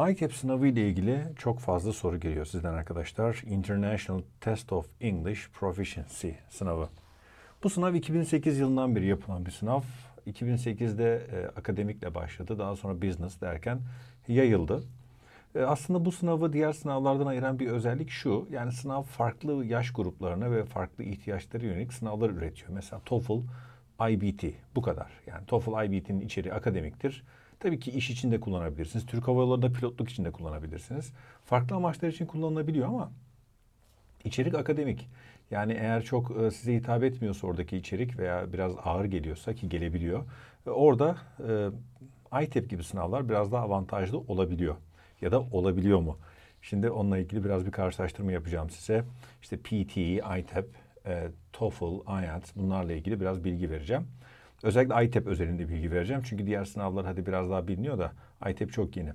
ICAP sınavı ile ilgili çok fazla soru geliyor sizden arkadaşlar. International Test of English Proficiency sınavı. Bu sınav 2008 yılından beri yapılan bir sınav. 2008'de e, akademikle başladı. Daha sonra business derken yayıldı. E, aslında bu sınavı diğer sınavlardan ayıran bir özellik şu. Yani sınav farklı yaş gruplarına ve farklı ihtiyaçlara yönelik sınavlar üretiyor. Mesela TOEFL, IBT bu kadar. Yani TOEFL, IBT'nin içeriği akademiktir. Tabii ki iş için de kullanabilirsiniz. Türk Hava Yolları'nda pilotluk için de kullanabilirsiniz. Farklı amaçlar için kullanılabiliyor ama içerik akademik. Yani eğer çok e, size hitap etmiyorsa oradaki içerik veya biraz ağır geliyorsa ki gelebiliyor. e, Orada e, ITEP gibi sınavlar biraz daha avantajlı olabiliyor. Ya da olabiliyor mu? Şimdi onunla ilgili biraz bir karşılaştırma yapacağım size. İşte PTE, ITEP, e, TOEFL, IELTS bunlarla ilgili biraz bilgi vereceğim. Özellikle ITEP özelinde bilgi vereceğim. Çünkü diğer sınavlar hadi biraz daha biliniyor da ITEP çok yeni.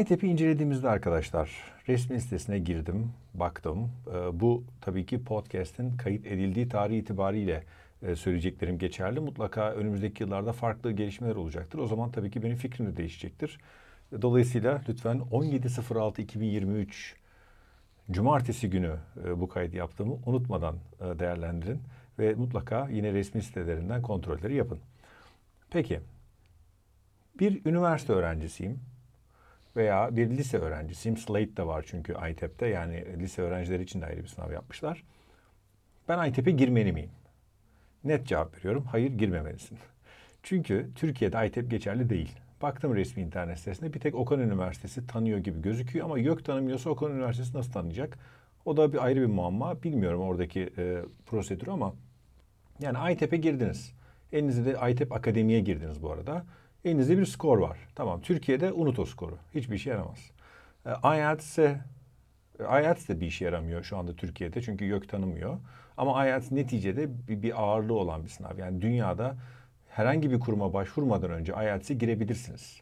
ITEP'i incelediğimizde arkadaşlar resmi sitesine girdim, baktım. Ee, bu tabii ki podcast'in kayıt edildiği tarih itibariyle e, söyleyeceklerim geçerli. Mutlaka önümüzdeki yıllarda farklı gelişmeler olacaktır. O zaman tabii ki benim fikrim de değişecektir. Dolayısıyla lütfen 17.06.2023 Cumartesi günü e, bu kaydı yaptığımı unutmadan e, değerlendirin ve mutlaka yine resmi sitelerinden kontrolleri yapın. Peki, bir üniversite öğrencisiyim veya bir lise öğrencisiyim. Slate de var çünkü ITEP'te yani lise öğrencileri için de ayrı bir sınav yapmışlar. Ben ITEP'e girmeli miyim? Net cevap veriyorum. Hayır girmemelisin. Çünkü Türkiye'de ITEP geçerli değil. Baktım resmi internet sitesine bir tek Okan Üniversitesi tanıyor gibi gözüküyor ama YÖK tanımıyorsa Okan Üniversitesi nasıl tanıyacak? O da bir ayrı bir muamma. Bilmiyorum oradaki e, prosedürü ama yani ITEP'e girdiniz. Elinizde de ITEP Akademi'ye girdiniz bu arada. Elinizde bir skor var. Tamam Türkiye'de unut o skoru. Hiçbir işe yaramaz. E, IELTS'e IELTS de bir işe yaramıyor şu anda Türkiye'de çünkü YÖK tanımıyor. Ama IELTS neticede bir, bir ağırlığı olan bir sınav. Yani dünyada herhangi bir kuruma başvurmadan önce IELTS'e girebilirsiniz.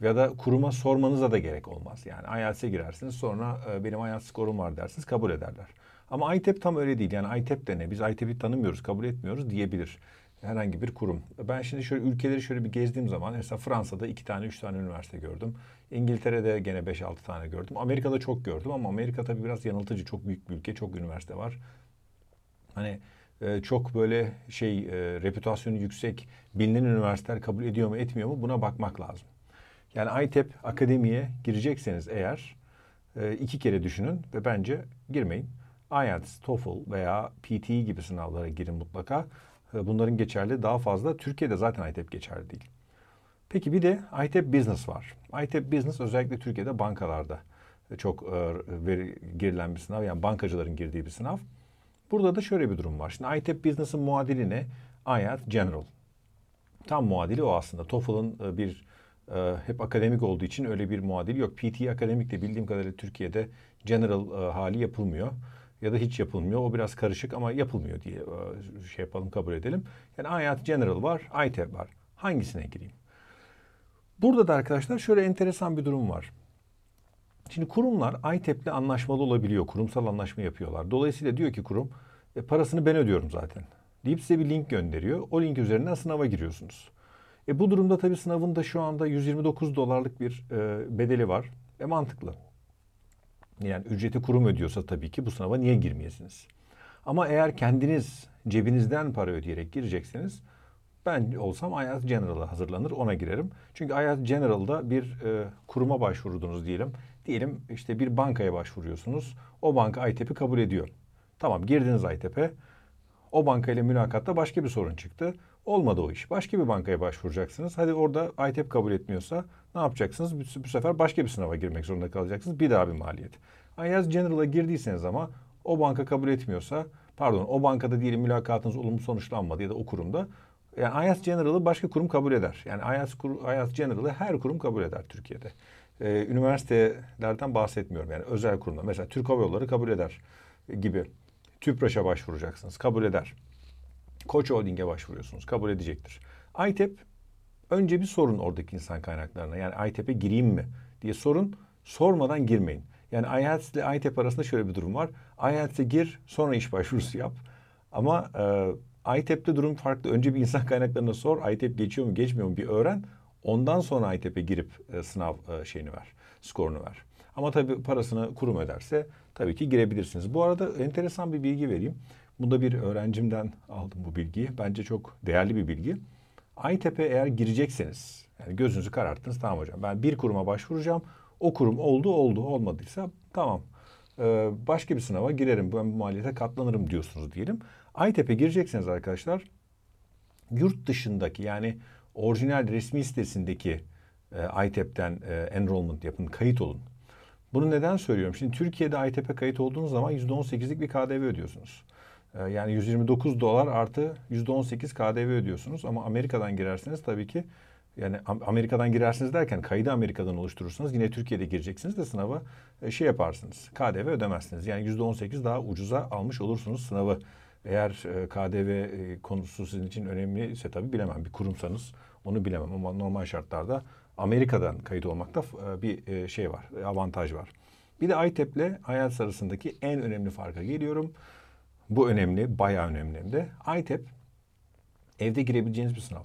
Ya da kuruma sormanıza da gerek olmaz. Yani IELTS'e girersiniz sonra e, benim IELTS skorum var dersiniz kabul ederler. Ama ITEP tam öyle değil. Yani ITEP de ne? Biz ITEP'i tanımıyoruz, kabul etmiyoruz diyebilir herhangi bir kurum. Ben şimdi şöyle ülkeleri şöyle bir gezdiğim zaman mesela Fransa'da iki tane, üç tane üniversite gördüm. İngiltere'de gene beş, altı tane gördüm. Amerika'da çok gördüm ama Amerika tabii biraz yanıltıcı. Çok büyük bir ülke, çok üniversite var. Hani e, çok böyle şey e, reputasyonu yüksek bilinen üniversiteler kabul ediyor mu etmiyor mu buna bakmak lazım. Yani ITEP akademiye girecekseniz eğer e, iki kere düşünün ve bence girmeyin. IELTS, TOEFL veya PTE gibi sınavlara girin mutlaka. E, bunların geçerli daha fazla. Türkiye'de zaten ITEP geçerli değil. Peki bir de ITEP Business var. ITEP Business özellikle Türkiye'de bankalarda çok e, girilen bir sınav. Yani bankacıların girdiği bir sınav. Burada da şöyle bir durum var. Şimdi ITEP Business'ın muadili ne? IELTS General. Tam muadili o aslında. TOEFL'ın e, bir e, hep akademik olduğu için öyle bir muadili yok. PT akademik de bildiğim kadarıyla Türkiye'de general e, hali yapılmıyor. Ya da hiç yapılmıyor. O biraz karışık ama yapılmıyor diye e, şey yapalım kabul edelim. Yani IELTS General var, ITEP var. Hangisine gireyim? Burada da arkadaşlar şöyle enteresan bir durum var. Şimdi kurumlar ITEP'le anlaşmalı olabiliyor. Kurumsal anlaşma yapıyorlar. Dolayısıyla diyor ki kurum e, parasını ben ödüyorum zaten. Deyip size bir link gönderiyor. O link üzerinden sınava giriyorsunuz. E bu durumda tabii sınavın da şu anda 129 dolarlık bir e, bedeli var. E mantıklı. Yani ücreti kurum ödüyorsa tabii ki bu sınava niye girmeyesiniz? Ama eğer kendiniz cebinizden para ödeyerek girecekseniz ben olsam IELTS General'a hazırlanır ona girerim. Çünkü IELTS General'da bir e, kuruma başvurdunuz diyelim. Diyelim işte bir bankaya başvuruyorsunuz. O banka ITEP'i kabul ediyor. Tamam girdiniz ITEP'e. O bankayla mülakatta başka bir sorun çıktı. Olmadı o iş. Başka bir bankaya başvuracaksınız. Hadi orada ITEP kabul etmiyorsa ne yapacaksınız? Bu, bu sefer başka bir sınava girmek zorunda kalacaksınız. Bir daha bir maliyet. IELTS General'a girdiyseniz ama o banka kabul etmiyorsa pardon o bankada diyelim mülakatınız olumlu sonuçlanmadı ya da o kurumda yani IELTS General'ı başka kurum kabul eder. Yani IELTS, IELTS General'ı her kurum kabul eder Türkiye'de. Ee, üniversitelerden bahsetmiyorum yani özel kurumda. Mesela Türk Hava Yolları kabul eder gibi. TÜPRAŞ'a başvuracaksınız. Kabul eder. Koç Holding'e başvuruyorsunuz. Kabul edecektir. ITEP önce bir sorun oradaki insan kaynaklarına. Yani ITEP'e gireyim mi diye sorun. Sormadan girmeyin. Yani IELTS ile ITEP arasında şöyle bir durum var. IELTS'e gir sonra iş başvurusu yap. Ama e, ITEP'te durum farklı. Önce bir insan kaynaklarına sor. ITEP geçiyor mu geçmiyor mu bir öğren. Ondan sonra ITEP'e girip e, sınav e, şeyini ver, skorunu ver. Ama tabii parasını kurum öderse tabii ki girebilirsiniz. Bu arada enteresan bir bilgi vereyim. Bu da bir öğrencimden aldım bu bilgiyi. Bence çok değerli bir bilgi. ITEP'e eğer girecekseniz, yani gözünüzü kararttınız tamam hocam ben bir kuruma başvuracağım. O kurum oldu oldu olmadıysa tamam ee, başka bir sınava girerim ben bu maliyete katlanırım diyorsunuz diyelim. ITEP'e girecekseniz arkadaşlar yurt dışındaki yani orijinal resmi sitesindeki e, ITEP'ten e, enrollment yapın, kayıt olun. Bunu neden söylüyorum? Şimdi Türkiye'de ITEP'e kayıt olduğunuz zaman %18'lik bir KDV ödüyorsunuz. E, yani 129 dolar artı %18 KDV ödüyorsunuz. Ama Amerika'dan girerseniz tabii ki yani Amerika'dan girersiniz derken kaydı Amerika'dan oluşturursanız yine Türkiye'de gireceksiniz de sınava e, şey yaparsınız. KDV ödemezsiniz. Yani %18 daha ucuza almış olursunuz sınavı. Eğer e, KDV e, konusu sizin için önemli ise tabii bilemem. Bir kurumsanız onu bilemem ama normal şartlarda Amerika'dan kayıt olmakta bir şey var, avantaj var. Bir de ITEP ile IELTS arasındaki en önemli farka geliyorum. Bu önemli, bayağı önemli hem de. ITEP evde girebileceğiniz bir sınav.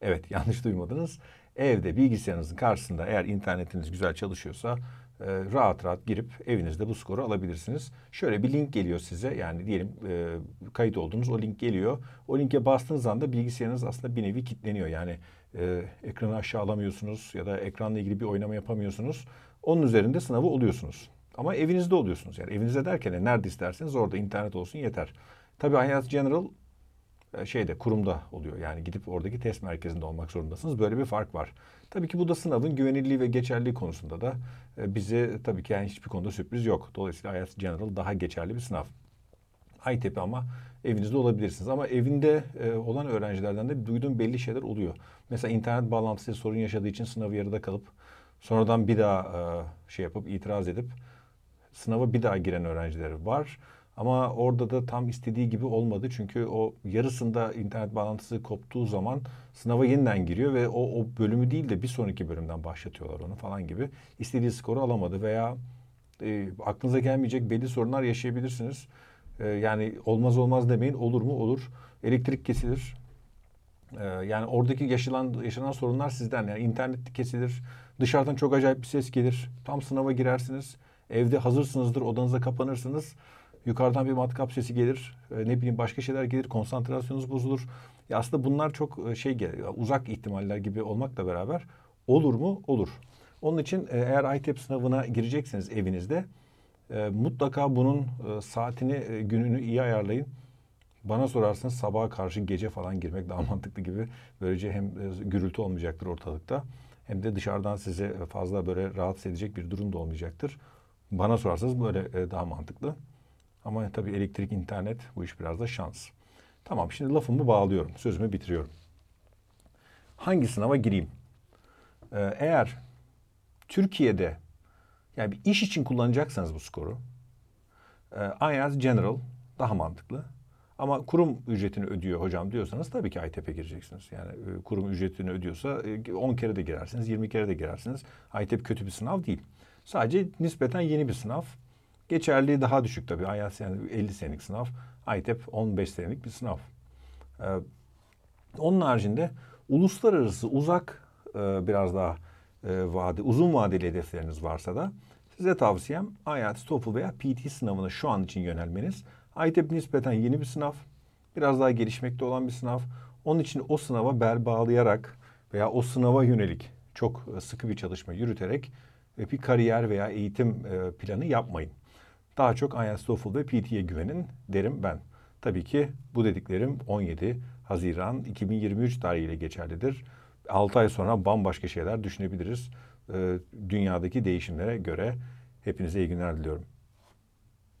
Evet yanlış duymadınız. Evde bilgisayarınızın karşısında eğer internetiniz güzel çalışıyorsa e, rahat rahat girip evinizde bu skoru alabilirsiniz. Şöyle bir link geliyor size yani diyelim e, kayıt oldunuz o link geliyor. O linke bastığınız anda bilgisayarınız aslında bir nevi kilitleniyor. Yani e, ekranı aşağı alamıyorsunuz ya da ekranla ilgili bir oynama yapamıyorsunuz. Onun üzerinde sınavı oluyorsunuz. Ama evinizde oluyorsunuz yani evinizde derken nerede isterseniz orada internet olsun yeter. Tabii IELTS General e, şeyde kurumda oluyor. Yani gidip oradaki test merkezinde olmak zorundasınız. Böyle bir fark var. Tabii ki bu da sınavın güvenilirliği ve geçerliliği konusunda da e, bize tabii ki yani hiçbir konuda sürpriz yok. Dolayısıyla IELTS General daha geçerli bir sınav. ITP ama evinizde olabilirsiniz. Ama evinde e, olan öğrencilerden de duyduğum belli şeyler oluyor. Mesela internet bağlantısı sorun yaşadığı için sınavı yarıda kalıp sonradan bir daha şey yapıp itiraz edip sınava bir daha giren öğrenciler var. Ama orada da tam istediği gibi olmadı. Çünkü o yarısında internet bağlantısı koptuğu zaman sınava yeniden giriyor ve o, o bölümü değil de bir sonraki bölümden başlatıyorlar onu falan gibi. İstediği skoru alamadı veya e, aklınıza gelmeyecek belli sorunlar yaşayabilirsiniz. E, yani olmaz olmaz demeyin olur mu? Olur. Elektrik kesilir. E, yani oradaki yaşanan, yaşanan sorunlar sizden. Yani internet kesilir. Dışarıdan çok acayip bir ses gelir. Tam sınava girersiniz. Evde hazırsınızdır, odanıza kapanırsınız. Yukarıdan bir matkap sesi gelir. E, ne bileyim başka şeyler gelir. Konsantrasyonunuz bozulur. Ya aslında bunlar çok e, şey uzak ihtimaller gibi olmakla beraber olur mu? Olur. Onun için e, eğer ITEP sınavına girecekseniz evinizde e, mutlaka bunun e, saatini, gününü iyi ayarlayın. Bana sorarsanız sabaha karşı gece falan girmek daha mantıklı gibi. Böylece hem gürültü olmayacaktır ortalıkta hem de dışarıdan size fazla böyle rahatsız edecek bir durum da olmayacaktır. Bana sorarsanız böyle e, daha mantıklı. Ama tabii elektrik, internet bu iş biraz da şans. Tamam şimdi lafımı bağlıyorum. Sözümü bitiriyorum. Hangi sınava gireyim? Ee, eğer Türkiye'de yani bir iş için kullanacaksanız bu skoru e, IELTS General daha mantıklı. Ama kurum ücretini ödüyor hocam diyorsanız tabii ki ITEP'e gireceksiniz. Yani e, kurum ücretini ödüyorsa 10 e, kere de girersiniz, 20 kere de girersiniz. ITEP kötü bir sınav değil. Sadece nispeten yeni bir sınav. Geçerliği daha düşük tabii. IELTS yani 50 senelik sınav. ITEP 15 senelik bir sınav. Ee, onun haricinde uluslararası uzak e, biraz daha e, vade, uzun vadeli hedefleriniz varsa da size tavsiyem IELTS, TOEFL veya PT sınavına şu an için yönelmeniz. ITEP nispeten yeni bir sınav. Biraz daha gelişmekte olan bir sınav. Onun için o sınava bel bağlayarak veya o sınava yönelik çok e, sıkı bir çalışma yürüterek bir kariyer veya eğitim e, planı yapmayın. Daha çok IELTS, ve PT'ye güvenin derim ben. Tabii ki bu dediklerim 17 Haziran 2023 tarihiyle geçerlidir. 6 ay sonra bambaşka şeyler düşünebiliriz. Dünyadaki değişimlere göre hepinize iyi günler diliyorum.